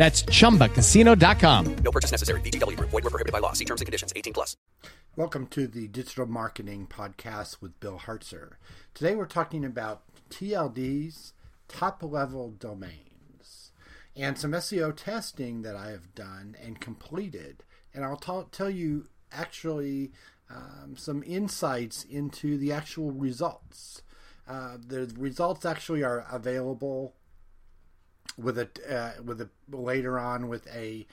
That's chumbacasino.com. No purchase necessary. VGW Group. Void were prohibited by law. See terms and conditions. 18 plus. Welcome to the Digital Marketing Podcast with Bill Hartzer. Today we're talking about TLDs, top level domains, and some SEO testing that I have done and completed. And I'll ta- tell you actually um, some insights into the actual results. Uh, the results actually are available with a uh, with a later on with a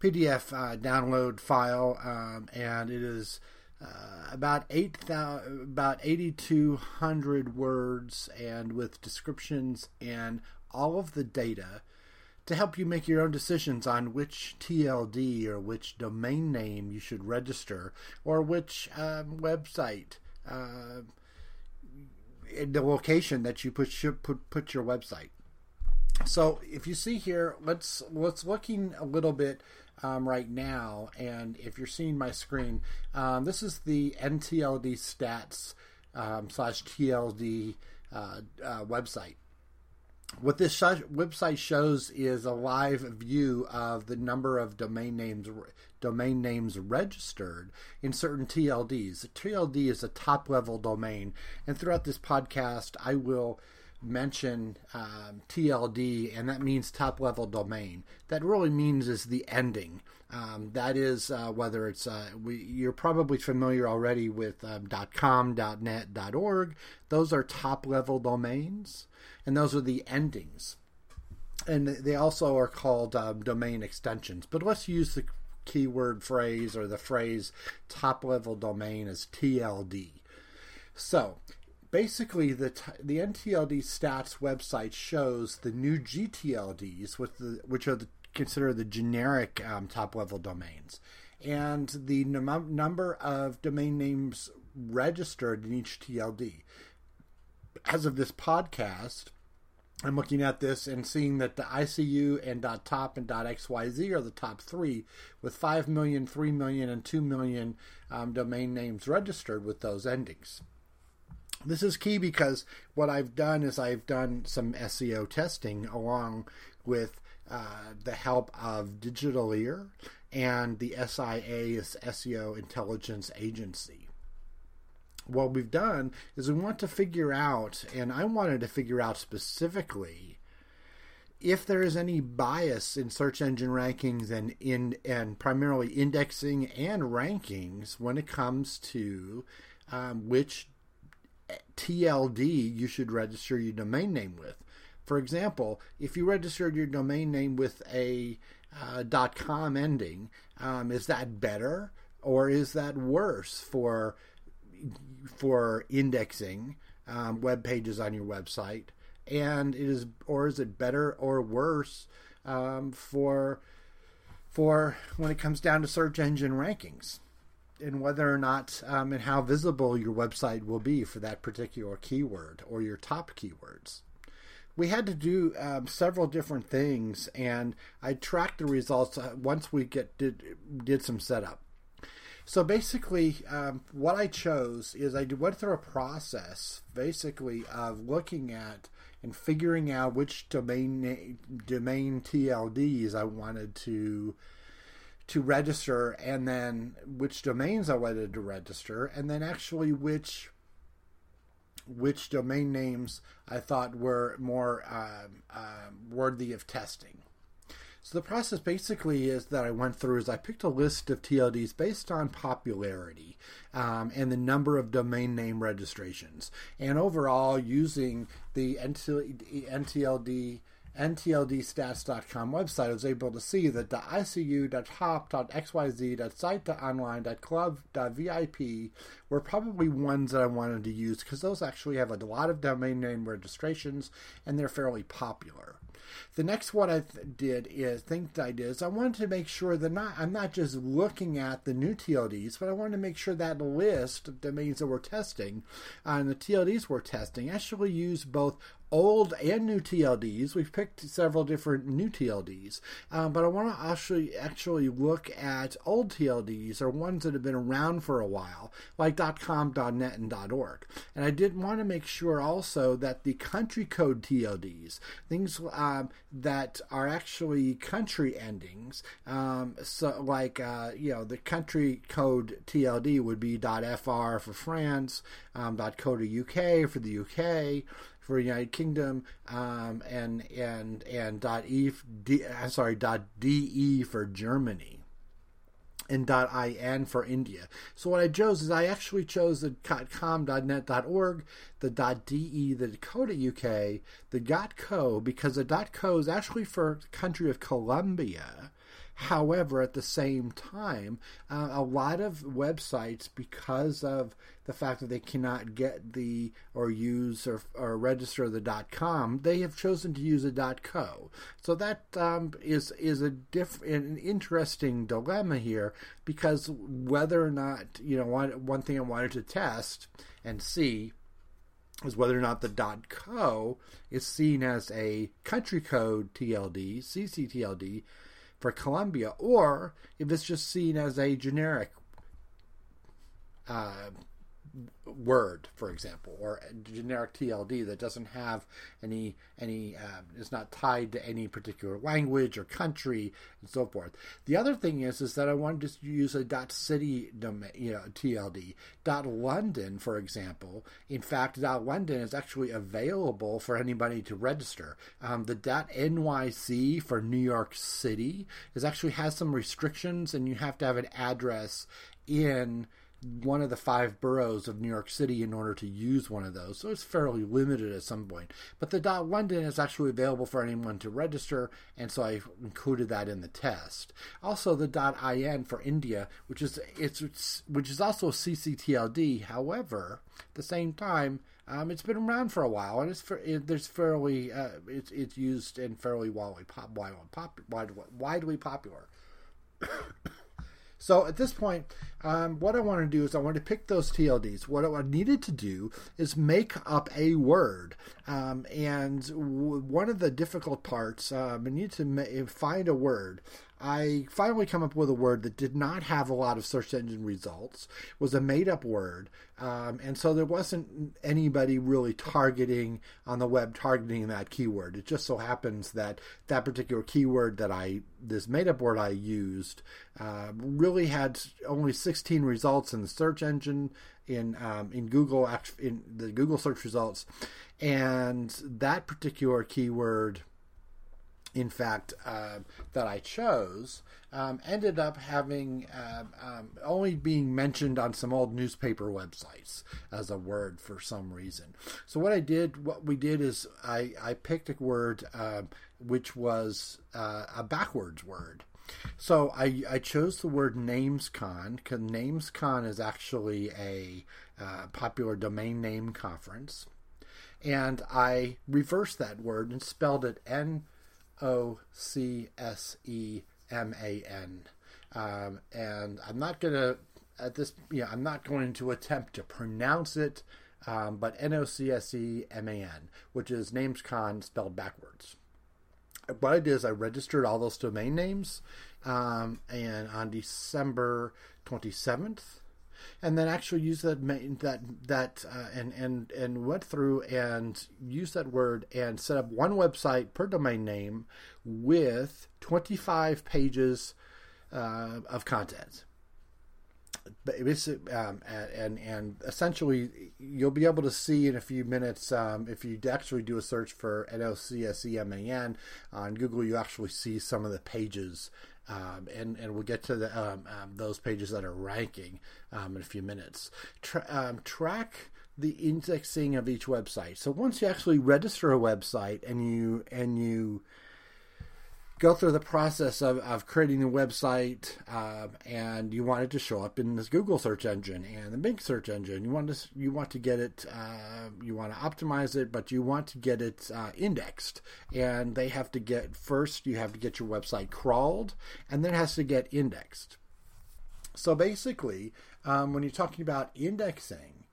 PDF uh, download file, um, and it is uh, about eight thousand, about eighty two hundred words, and with descriptions and all of the data to help you make your own decisions on which TLD or which domain name you should register or which um, website. Uh, the location that you put put put your website so if you see here, let's let's looking a little bit um, right now, and if you're seeing my screen, um, this is the NTLD stats um, slash TLD uh, uh, website. What this sh- website shows is a live view of the number of domain names domain names registered in certain TLDs. A TLD is a top level domain, and throughout this podcast, I will mention um, TLD, and that means top level domain. That really means is the ending. Um, that is uh, whether it's uh, we, you're probably familiar already with um, .com, .net, .org. Those are top level domains, and those are the endings. And they also are called um, domain extensions. But let's use the keyword phrase or the phrase top level domain as TLD. So basically the the NTLD stats website shows the new GTLDs with the which are the, considered the generic um, top level domains and the num- number of domain names registered in each TLD. As of this podcast, I'm looking at this and seeing that the ICU and .top and .xyz are the top three, with 5 million, 3 million, and 2 million um, domain names registered with those endings. This is key because what I've done is I've done some SEO testing along with uh, the help of Digitaleer and the SIA's SEO Intelligence Agency. What we've done is we want to figure out, and I wanted to figure out specifically if there is any bias in search engine rankings and in and primarily indexing and rankings when it comes to um, which TLD you should register your domain name with. For example, if you registered your domain name with a uh, .com ending, um, is that better or is that worse for for indexing um, web pages on your website? And it is or is it better or worse um, for for when it comes down to search engine rankings? And whether or not um, and how visible your website will be for that particular keyword or your top keywords. We had to do um, several different things, and I tracked the results uh, once we get did, did some setup. So basically, um, what I chose is I went through a process basically of looking at and figuring out which domain domain TLDs I wanted to to register, and then which domains I wanted to register, and then actually which which domain names I thought were more um, uh, worthy of testing. So the process basically is that I went through is I picked a list of TLDs based on popularity um, and the number of domain name registrations, and overall using the NTLD NTLDstats.com website, I was able to see that the .icu.hop.xyz.site.online.club.vip were probably ones that I wanted to use because those actually have a lot of domain name registrations and they're fairly popular. The next one I did is think I did is I wanted to make sure that not I'm not just looking at the new TLDs, but I wanted to make sure that list of domains that we're testing uh, and the TLDs we're testing actually use both old and new TLDs. We've picked several different new TLDs, um, but I want to actually actually look at old TLDs or ones that have been around for a while, like .com, .net, and .org. And I did want to make sure also that the country code TLDs, things um, that are actually country endings, um, so like uh, you know the country code TLD would be .fr for France, um, .co to UK for the UK for United Kingdom, um, and and and e sorry de for Germany, and in for India. So what I chose is I actually chose the .com.net.org, the .de, the .co UK, the .co because the .co is actually for the country of Colombia However, at the same time, uh, a lot of websites, because of the fact that they cannot get the or use or, or register the .com, they have chosen to use a .co. So that um, is is a diff- an interesting dilemma here because whether or not you know one one thing I wanted to test and see is whether or not the .co is seen as a country code TLD, CCTLD, for Colombia, or if it's just seen as a generic uh, word, for example, or generic TLD that doesn't have any any uh, is not tied to any particular language or country and so forth. The other thing is is that I wanted to use a dot .city domain, you know, TLD. Dot .London, for example. In fact, dot .london is actually available for anybody to register. Um, the .nyc for New York City is actually has some restrictions, and you have to have an address in one of the five boroughs of New York City in order to use one of those. So it's fairly limited at some point. But the dot London is actually available for anyone to register, and so I included that in the test. Also, the dot IN for India, which is it's, which is also CCTLD. However, at the same time. Um, it's been around for a while, and it's for, it, there's fairly uh, it's it's used and fairly widely pop, widely, widely, widely popular. So at this point, um, what I want to do is I want to pick those TLDs. What I needed to do is make up a word. Um, and w- one of the difficult parts, um, I need to ma- find a word. I finally come up with a word that did not have a lot of search engine results. Was a made up word. Um, and so there wasn't anybody really targeting on the web targeting that keyword. It just so happens that that particular keyword that I, this made up word I used, uh, really had only 16 results in the search engine in um, in Google in the Google search results, and that particular keyword in fact, uh, that I chose, um, ended up having um, um, only being mentioned on some old newspaper websites as a word for some reason. So what I did, what we did is I, I picked a word uh, which was uh, a backwards word. So I, I chose the word NamesCon because NamesCon is actually a uh, popular domain name conference. And I reversed that word and spelled it N O C S E M A N. Um, and I'm not going to, at this, you know, I'm not going to attempt to pronounce it, um, but N O C S E M A N, which is NamesCon spelled backwards. What I did is I registered all those domain names, um, and on December 27th, and then actually use that that that uh, and and and went through and used that word and set up one website per domain name with 25 pages uh, of content. Um, and and essentially you'll be able to see in a few minutes um, if you actually do a search for NLCSEMAN on Google, you actually see some of the pages um, and and we'll get to the, um, um, those pages that are ranking um, in a few minutes. Tra- um, track the indexing of each website. So once you actually register a website and you and you go through the process of, of creating a website uh, and you want it to show up in this Google search engine and the Bing search engine. You want to you want to get it uh, you want to optimize it, but you want to get it uh, indexed. And they have to get first you have to get your website crawled, and then it has to get indexed. So basically, um, when you're talking about indexing,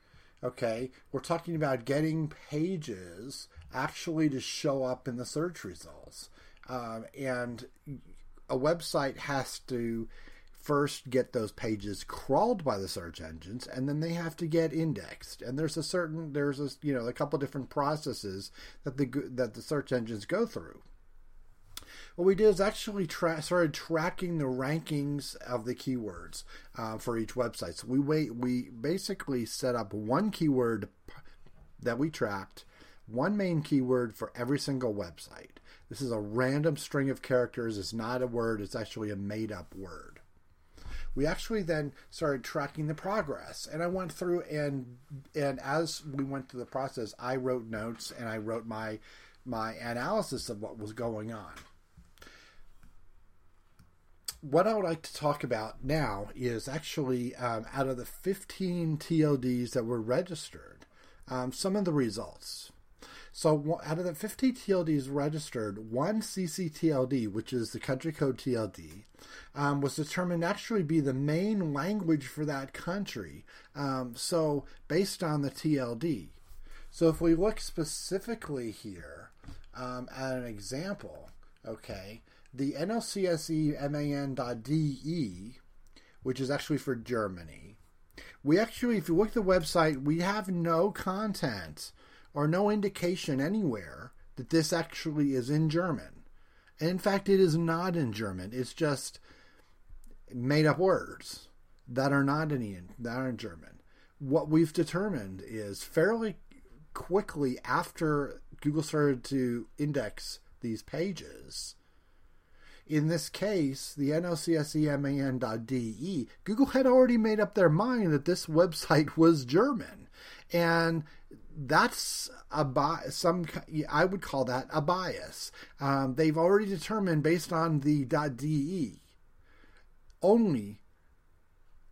okay, we're talking about getting pages actually to show up in the search results. Um, and a website has to first get those pages crawled by the search engines and then they have to get indexed. And there's a certain there's a you know a couple different processes that the that the search engines go through. What we did is actually tra- started tracking the rankings of the keywords uh, for each website. So we wait we basically set up one keyword that we tracked one main keyword for every single website this is a random string of characters. It's not a word, it's actually a made up word. We actually then started tracking the progress, and I went through and and as we went through the process, I wrote notes and I wrote my my analysis of what was going on. What I would like to talk about now is actually um, out of the 15 TLDs that were registered, um, some of the results. So out of the 50 TLDs registered, one CCTLD, which is the country code TLD, um, was determined to actually be the main language for that country. Um, so based on the TLD. So if we look specifically here um, at an example, okay, the NLCSEMAN.de, which is actually for Germany, we actually, if you look at the website, we have no content or no indication anywhere that this actually is in German. And in fact, it is not in German. It's just made up words that are not in that are in German. What we've determined is fairly quickly after Google started to index these pages. In this case, the NLCSEMAN.de, Google had already made up their mind that this website was German. And that's a bias. Some I would call that a bias. Um, they've already determined based on the .de only,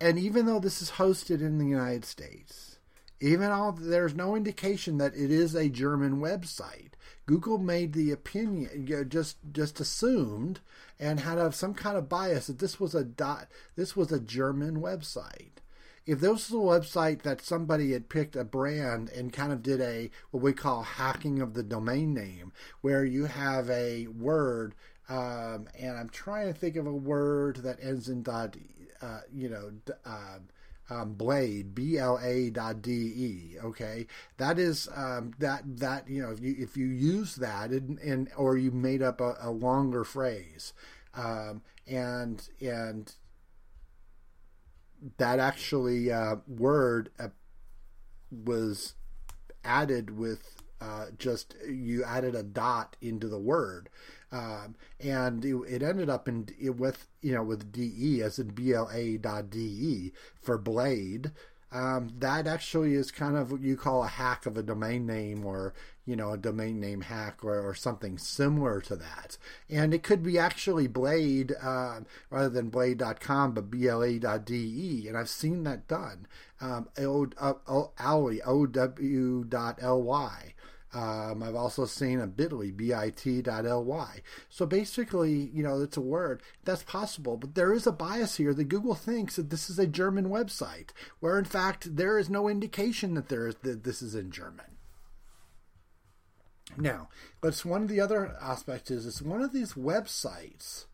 and even though this is hosted in the United States, even all there's no indication that it is a German website. Google made the opinion, you know, just just assumed, and had a, some kind of bias that this was a dot, this was a German website if this was a website that somebody had picked a brand and kind of did a what we call hacking of the domain name, where you have a word, um, and I'm trying to think of a word that ends in dot, uh, you know, uh, um, blade b l a dot d e. Okay, that is um, that that you know if you if you use that in, in or you made up a, a longer phrase, um, and and that actually uh, word uh, was added with uh, just you added a dot into the word, um, and it, it, ended up in it with you know with de as in bla dot de for blade. Um, that actually is kind of what you call a hack of a domain name or you know, a domain name hack or, or something similar to that. And it could be actually Blade uh, rather than blade.com, but bla.de. And I've seen that done. Um, o, o, O-W.ly. Um, I've also seen a bit.ly, bit.ly. So basically, you know, it's a word. That's possible, but there is a bias here that Google thinks that this is a German website, where in fact there is no indication that there is that this is in German. Now, but one of the other aspects is it's one of these websites,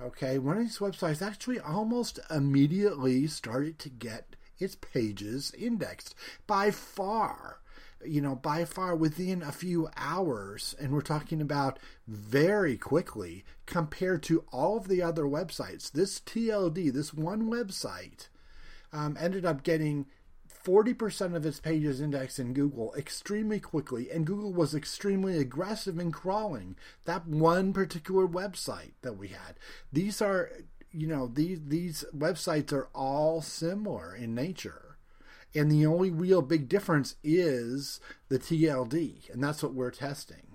Okay, one of these websites actually almost immediately started to get its pages indexed by far you know, by far within a few hours, and we're talking about very quickly compared to all of the other websites. This TLD, this one website, um, ended up getting 40% of its pages indexed in Google extremely quickly, and Google was extremely aggressive in crawling that one particular website that we had. These are, you know, these these websites are all similar in nature. And the only real big difference is the TLD, and that's what we're testing.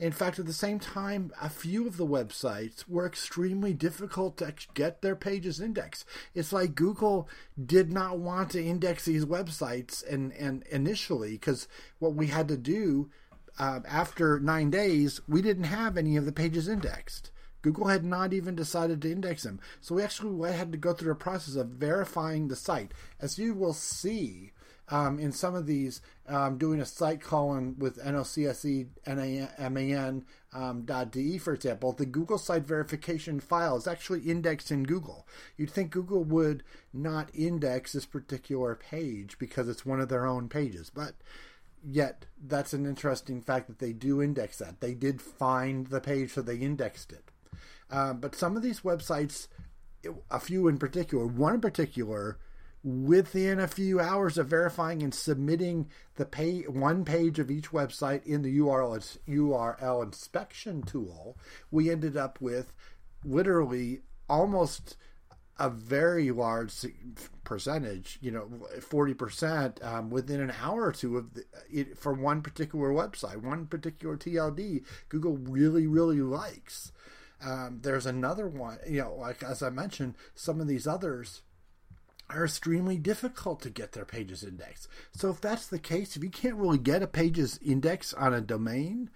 In fact, at the same time, a few of the websites were extremely difficult to get their pages indexed. It's like Google did not want to index these websites and, and initially, because what we had to do uh, after nine days, we didn't have any of the pages indexed. Google had not even decided to index them. So we actually had to go through a process of verifying the site. As you will see um, in some of these, um, doing a site colon with NOCSE NAMAN um, .de, for example, the Google site verification file is actually indexed in Google. You'd think Google would not index this particular page because it's one of their own pages, but yet that's an interesting fact that they do index that. They did find the page, so they indexed it. Uh, but some of these websites, a few in particular, one in particular, within a few hours of verifying and submitting the pay one page of each website in the URL URL inspection tool, we ended up with literally almost a very large percentage, you know, 40% um, within an hour or two of the, it, for one particular website, one particular TLD, Google really, really likes. Um, there's another one, you know, like as I mentioned, some of these others are extremely difficult to get their pages indexed. So if that's the case, if you can't really get a pages index on a domain,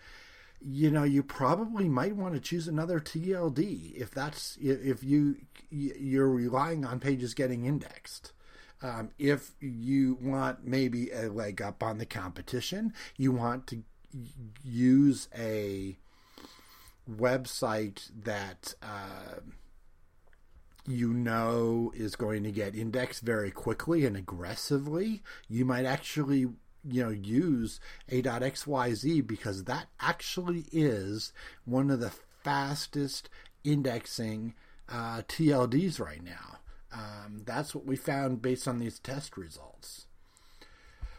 you know, you probably might want to choose another TLD if that's if you you're relying on pages getting indexed. Um, if you want maybe a leg up on the competition, you want to use a website that uh, you know is going to get indexed very quickly and aggressively, you might actually you know use a.xyz because that actually is one of the fastest indexing uh, TLDs right now. Um, that's what we found based on these test results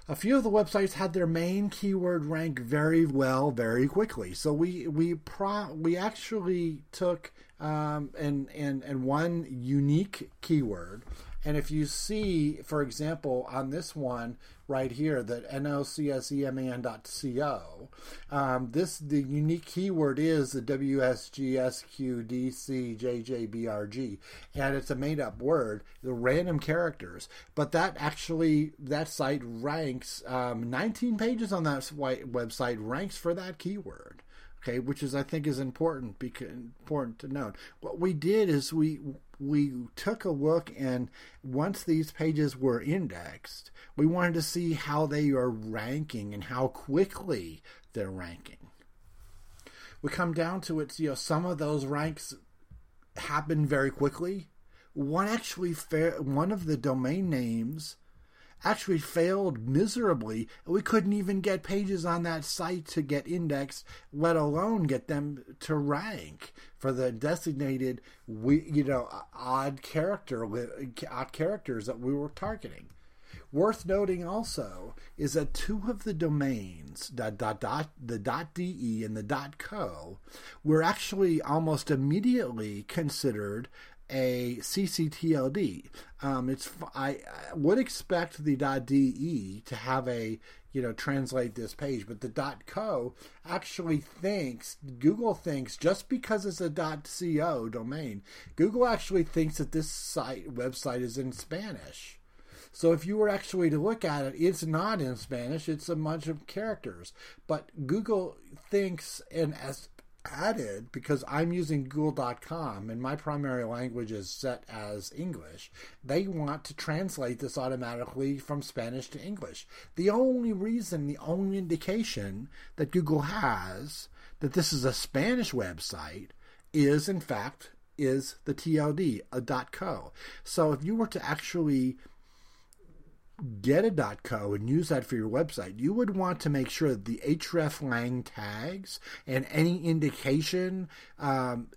a few of the websites had their main keyword rank very well very quickly. So we we pro we actually took um, and and and one unique keyword and if you see, for example, on this one right here, that nocseman.co, um, this the unique keyword is the WSGSQDCJJBRG, and it's a made-up word, the random characters. But that actually that site ranks um, 19 pages on that website ranks for that keyword okay, which is I think is important because important to note. What we did is we we took a look and once these pages were indexed, we wanted to see how they are ranking and how quickly they're ranking. We come down to it, you know, some of those ranks happen very quickly. One actually, fa- one of the domain names actually failed miserably. We couldn't even get pages on that site to get indexed, let alone get them to rank for the designated, you know, odd character, odd characters that we were targeting. Worth noting also is that two of the domains, dot, dot, dot, the .de and the .co, were actually almost immediately considered a CCTLD. Um, it's I, I, would expect the .de to have a you know translate this page, but the .co actually thinks Google thinks just because it's a .co domain, Google actually thinks that this site website is in Spanish. So if you were actually to look at it, it's not in Spanish. It's a bunch of characters. But Google thinks, and as added because I'm using Google.com and my primary language is set as English. They want to translate this automatically from Spanish to English. The only reason, the only indication that Google has that this is a Spanish website is, in fact, is the TLD, a .co. So if you were to actually get a .co and use that for your website, you would want to make sure that the hreflang tags and any indication um,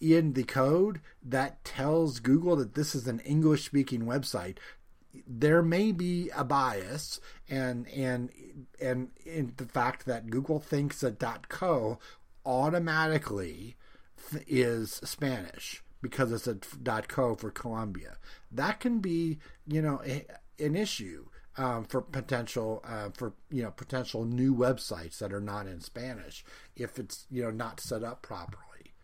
in the code that tells Google that this is an English speaking website there may be a bias and and and in the fact that Google thinks that .co automatically is Spanish because it's a .co for Colombia. That can be, you know, a, an issue um, for potential uh, for you know potential new websites that are not in Spanish if it's you know not set up properly.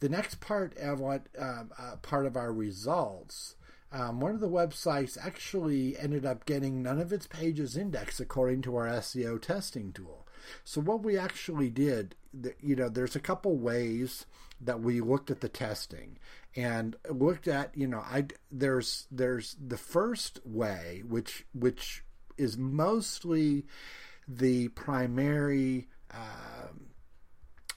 The next part of what um, uh, part of our results, um, one of the websites actually ended up getting none of its pages indexed according to our SEO testing tool. So what we actually did, you know, there's a couple ways that we looked at the testing and looked at, you know, I there's there's the first way which which is mostly the primary. Um,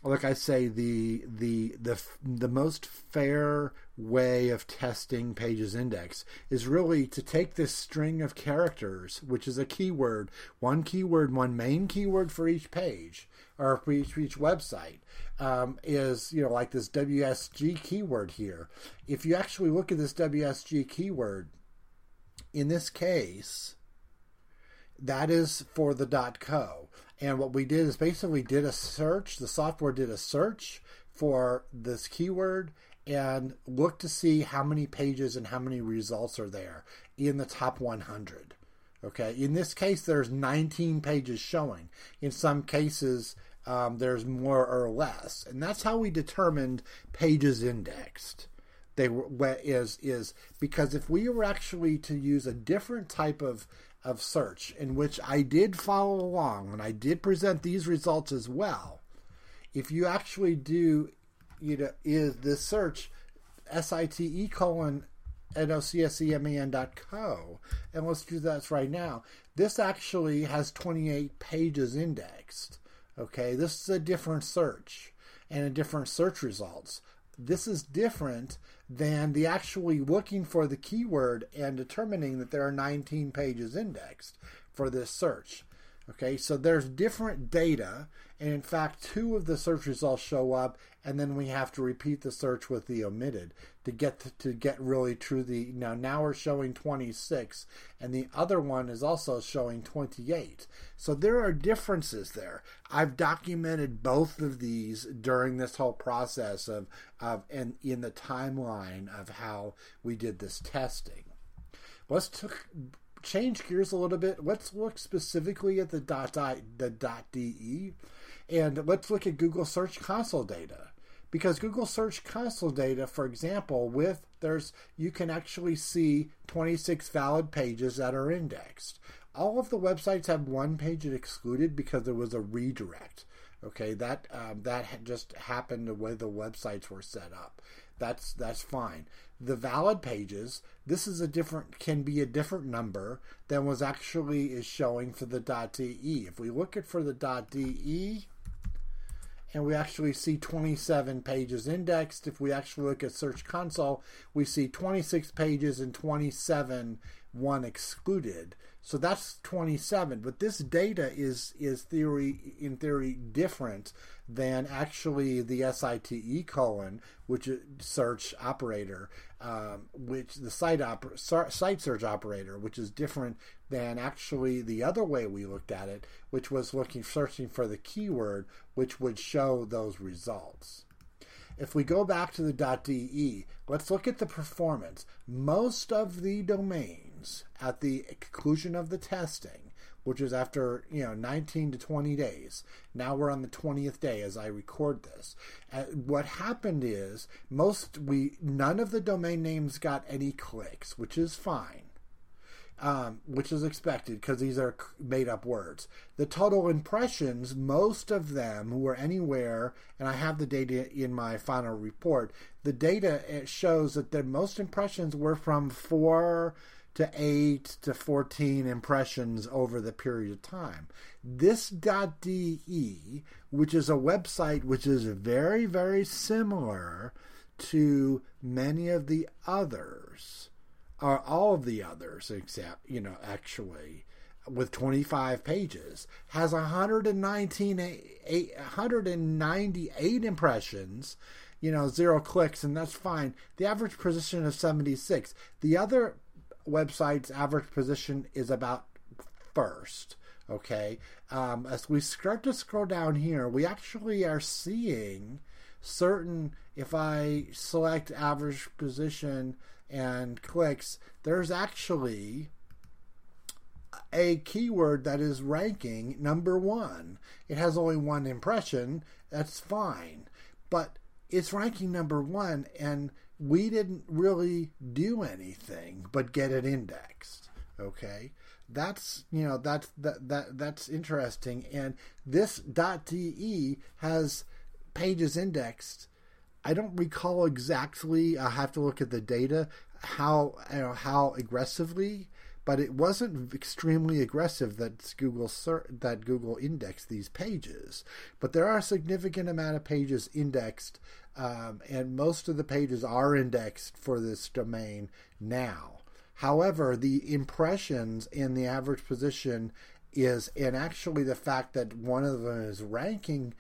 like I say, the the the the most fair way of testing pages index is really to take this string of characters, which is a keyword, one keyword, one main keyword for each page or for each, for each website, um, is you know like this WSG keyword here. If you actually look at this WSG keyword, in this case, that is for the .co. And what we did is basically did a search. The software did a search for this keyword and look to see how many pages and how many results are there in the top 100. Okay, in this case, there's 19 pages showing. In some cases, um, there's more or less, and that's how we determined pages indexed. They were is is because if we were actually to use a different type of of search in which I did follow along and I did present these results as well. If you actually do, you know, is this search site colon n-o-c-s-e-m-e-n dot co. And let's do that right now. This actually has 28 pages indexed okay? This is a different search and a different search results. This is different than the actually looking for the keyword and determining that there are 19 pages indexed for this search. Okay, so there's different data, and in fact, two of the search results show up, and then we have to repeat the search with the omitted to get to, to get really true. The now now we're showing 26, and the other one is also showing 28. So there are differences there. I've documented both of these during this whole process of of and in the timeline of how we did this testing. Let's t- change gears a little bit. Let's look specifically at the dot I, the dot de, and let's look at Google Search Console data. Because Google Search Console data, for example, with there's you can actually see 26 valid pages that are indexed. All of the websites have one page excluded because there was a redirect. Okay, that um, that just happened the way the websites were set up. That's that's fine. The valid pages, this is a different can be a different number than was actually is showing for the .de. If we look at for the .de and we actually see 27 pages indexed, if we actually look at Search Console, we see 26 pages and 27 one excluded. So that's 27. But this data is is theory in theory different than actually the SITE colon, which is search operator, um, which the site oper- site search operator, which is different than actually the other way we looked at it, which was looking searching for the keyword, which would show those results. If we go back to the .de, let's look at the performance. Most of the domains at the conclusion of the testing, which is after you know 19 to 20 days. Now we're on the 20th day as I record this. Uh, what happened is most we none of the domain names got any clicks, which is fine um, which is expected because these are made up words. The total impressions, most of them were anywhere, and I have the data in my final report, the data shows that the most impressions were from four to 8 to 14 impressions over the period of time. This .de, which is a website which is very, very similar to many of the others, or all of the others, except you know, actually, with 25 pages, has 119, 198 impressions, you know, zero clicks, and that's fine. The average position is 76. The other website's average position is about first. Okay, um, as we start to scroll down here, we actually are seeing certain. If I select average position and clicks, there's actually a keyword that is ranking number one. It has only one impression. That's fine, but it's ranking number one, and we didn't really do anything but get it indexed. Okay, that's you know that's that, that that's interesting, and this .de has pages indexed. I don't recall exactly. I have to look at the data how you know, how aggressively but it wasn't extremely aggressive that Google that Google indexed these pages. But there are a significant amount of pages indexed, um, and most of the pages are indexed for this domain now. However, the impressions in the average position is, and actually the fact that one of them is ranking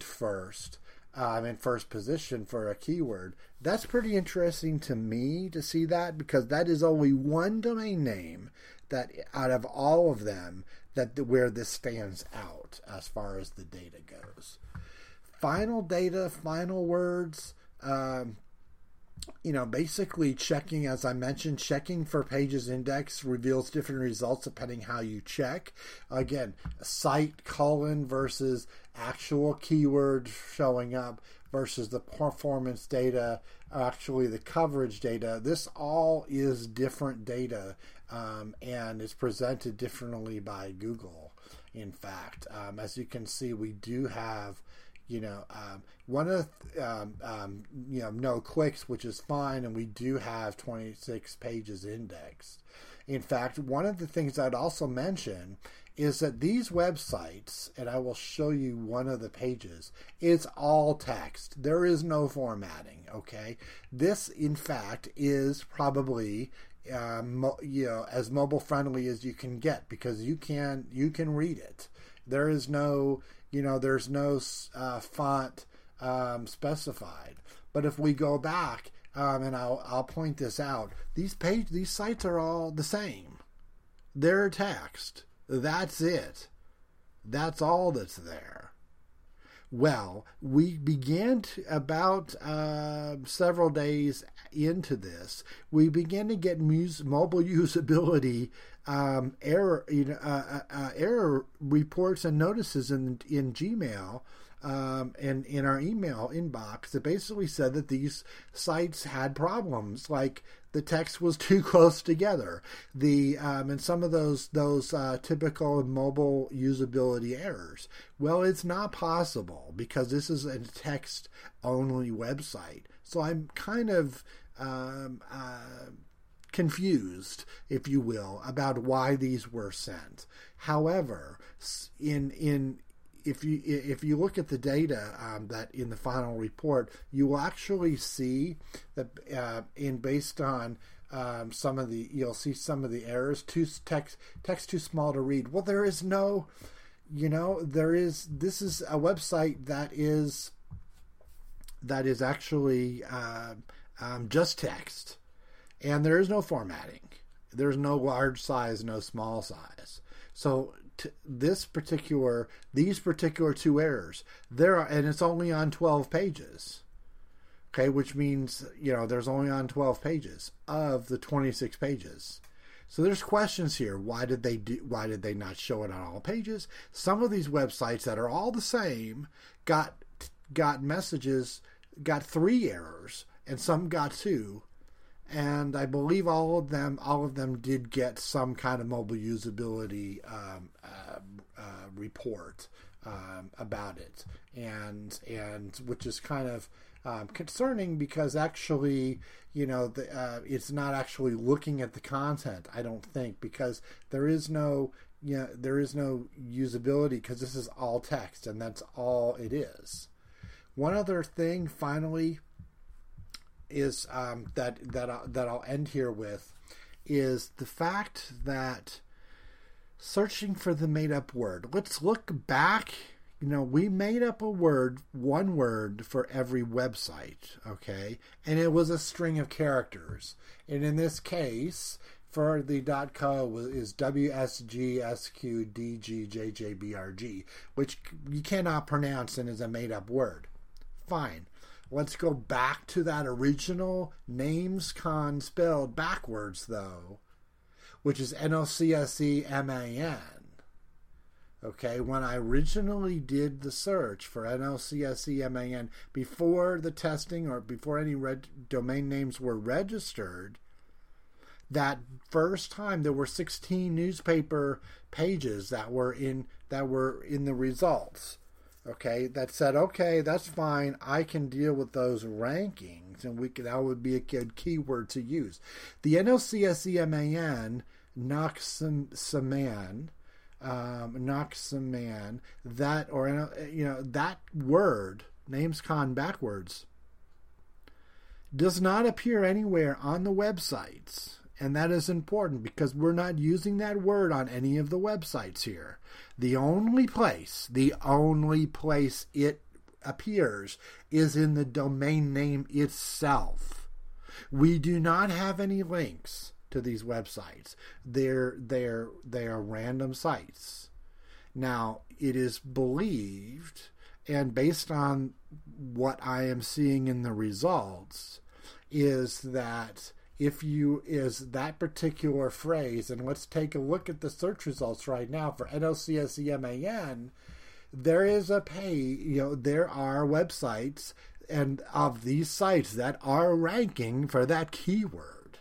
first um, in first position for a keyword. That's pretty interesting to me to see that because that is only one domain name that out of all of them that where this stands out as far as the data goes. Final data, final words. Um, you know, basically checking, as I mentioned, checking for pages index reveals different results depending how you check. Again, site colon versus actual keywords showing up versus the performance data, actually the coverage data. This all is different data um, and is presented differently by Google. In fact, um, as you can see, we do have you know, um, one of um, um, you know no clicks, which is fine, and we do have 26 pages indexed. In fact, one of the things I'd also mention is that these websites, and I will show you one of the pages, it's all text. There is no formatting. Okay, this in fact is probably uh, mo- you know as mobile friendly as you can get because you can you can read it. There is no you know, there's no uh, font um, specified. But if we go back, um, and I'll, I'll point this out, these page these sites are all the same. They're text. That's it. That's all that's there. Well, we began to, about uh, several days into this. We began to get mobile usability um, error you know, uh, uh, uh, error reports and notices in in Gmail um, and in our email inbox that basically said that these sites had problems, like the text was too close together. The um, and some of those those uh, typical mobile usability errors. Well, it's not possible because this is a text only website. So I'm kind of um, uh, confused, if you will, about why these were sent. However, in in if you if you look at the data um, that in the final report, you will actually see that uh, in based on um, some of the you'll see some of the errors. Too text text too small to read. Well, there is no, you know, there is. This is a website that is that is actually uh, um, just text and there is no formatting. There's no large size, no small size. So t- this particular, these particular two errors, there are, and it's only on 12 pages. Okay, which means you know there's only on 12 pages of the 26 pages. So there's questions here. Why did they do? Why did they not show it on all pages? Some of these websites that are all the same got got messages, got three errors, and some got two and I believe all of them all of them did get some kind of mobile usability um, uh, uh, report um, about it, and and which is kind of um, concerning because actually you know the, uh, it's not actually looking at the content. I don't think because there is no know, there is no usability because this is all text and that's all it is. One other thing, finally, is um, that that I'll, that I'll end here with is the fact that searching for the made up word. Let's look back. You know, we made up a word, one word for every website, okay? And it was a string of characters. And in this case, for the .co is WSGSQDGJJBRG, which you cannot pronounce and is a made up word. Fine. Let's go back to that original NamesCon spelled backwards though, which is N O C S E M A N. Okay, when I originally did the search for N O C S E M A N before the testing or before any red domain names were registered, that first time there were 16 newspaper pages that were in that were in the results okay that said okay that's fine. I can deal with those rankings and we could that would be a good keyword to use. The nlcscman noxaman um, noxaman that or you know that word NamesCon backwards does not appear anywhere on the websites. And that is important because we're not using that word on any of the websites here. The only place, the only place it appears is in the domain name itself. We do not have any links to these websites. They're they're they are random sites. Now, it is believed and based on what I am seeing in the results is that if you is that particular phrase, and let's take a look at the search results right now for NOCSEMAN, there is a pay, you know, there are websites and of these sites that are ranking for that keyword.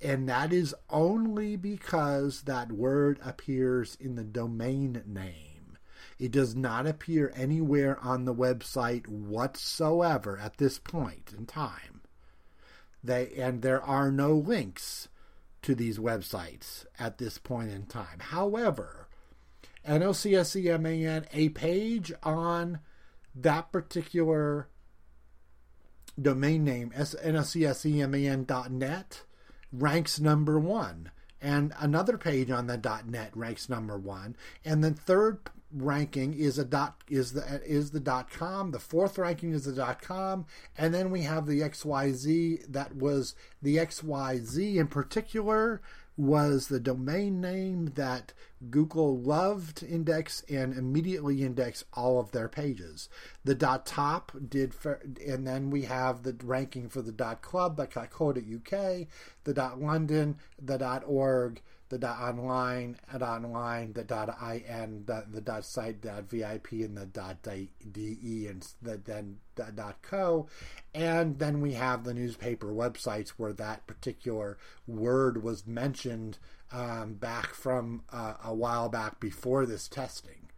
And that is only because that word appears in the domain name. It does not appear anywhere on the website whatsoever at this point in time. They and there are no links to these websites at this point in time. However, NOCSEMAN, a page on that particular domain name, NOCSEMAN.net, ranks number one. And another page on the .net ranks number one. And then third ranking is a dot is the is the dot com. The fourth ranking is the dot com, and then we have the XYZ. That was the XYZ in particular was the domain name that Google loved to index and immediately index all of their pages. The dot top did, for, and then we have the ranking for the dot club, the dot UK, the dot London, the dot org, the dot online at online, the dot in, the, the dot site dot VIP, and the dot de and the then the dot co, and then we have the newspaper websites where that particular word was mentioned um, back from uh, a while back before this testing.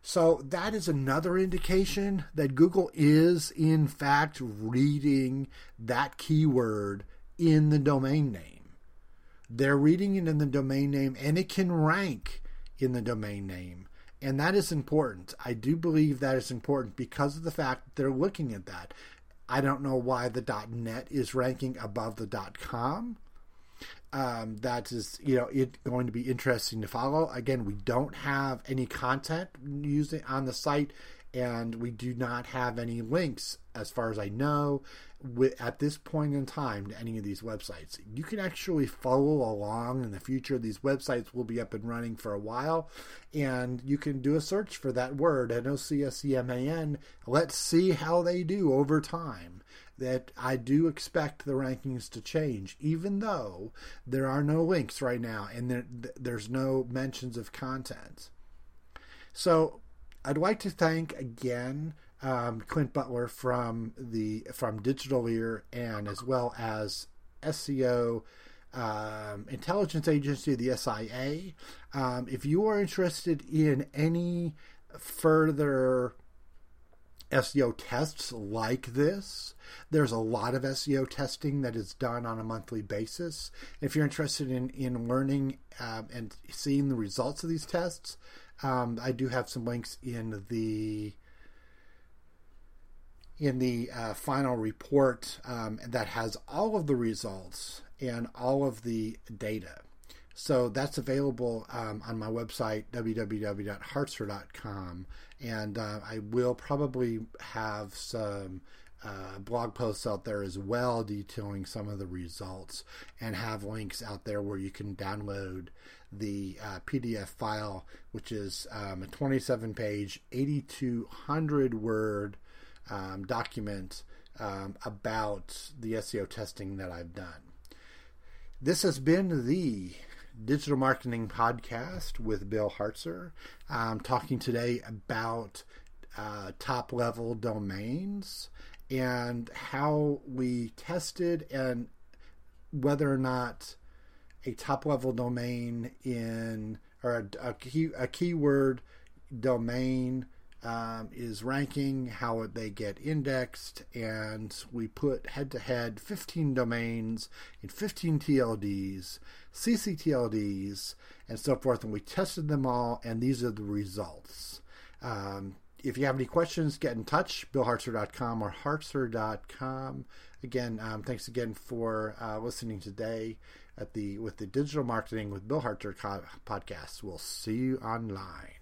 So that is another indication that Google is in fact reading that keyword in the domain name. They're reading it in the domain name and it can rank in the domain name. And that is important. I do believe that is important because of the fact that they're looking at that. I don't know why the .net is ranking above the .com. Um, that is, you know, it going to be interesting to follow. Again, we don't have any content using on the site, and we do not have any links, as far as I know, with, at this point in time to any of these websites. You can actually follow along in the future. These websites will be up and running for a while, and you can do a search for that word, N-O-C-S-E-M-A-N. Let's see how they do over time. That I do expect the rankings to change, even though there are no links right now and there, there's no mentions of content. So I'd like to thank again um, Clint Butler from the from Digitaleer and as well as SEO um, intelligence agency, the SIA. Um, if you are interested in any further SEO tests like this. There's a lot of SEO testing that is done on a monthly basis. If you're interested in, in learning um, and seeing the results of these tests, um, I do have some links in the in the uh, final report um, that has all of the results and all of the data. So that's available um, on my website, www.hartzer.com. And uh, I will probably have some uh, blog posts out there as well detailing some of the results and have links out there where you can download the uh, PDF file, which is um, a 27 page, 8,200 word um, document um, about the SEO testing that I've done. This has been the Digital Marketing Podcast with Bill Hartzer. I'm talking today about uh, top level domains and how we tested and whether or not a top level domain in or a, a, key, a keyword domain um, is ranking, how they get indexed, and we put head to head 15 domains in 15 TLDs, CCTLDs, and so forth, and we tested them all, and these are the results. Um, if you have any questions, get in touch, billhartzer.com or hartzer.com. Again, um, thanks again for uh, listening today at the with the Digital Marketing with Bill Hartzer podcast. We'll see you online.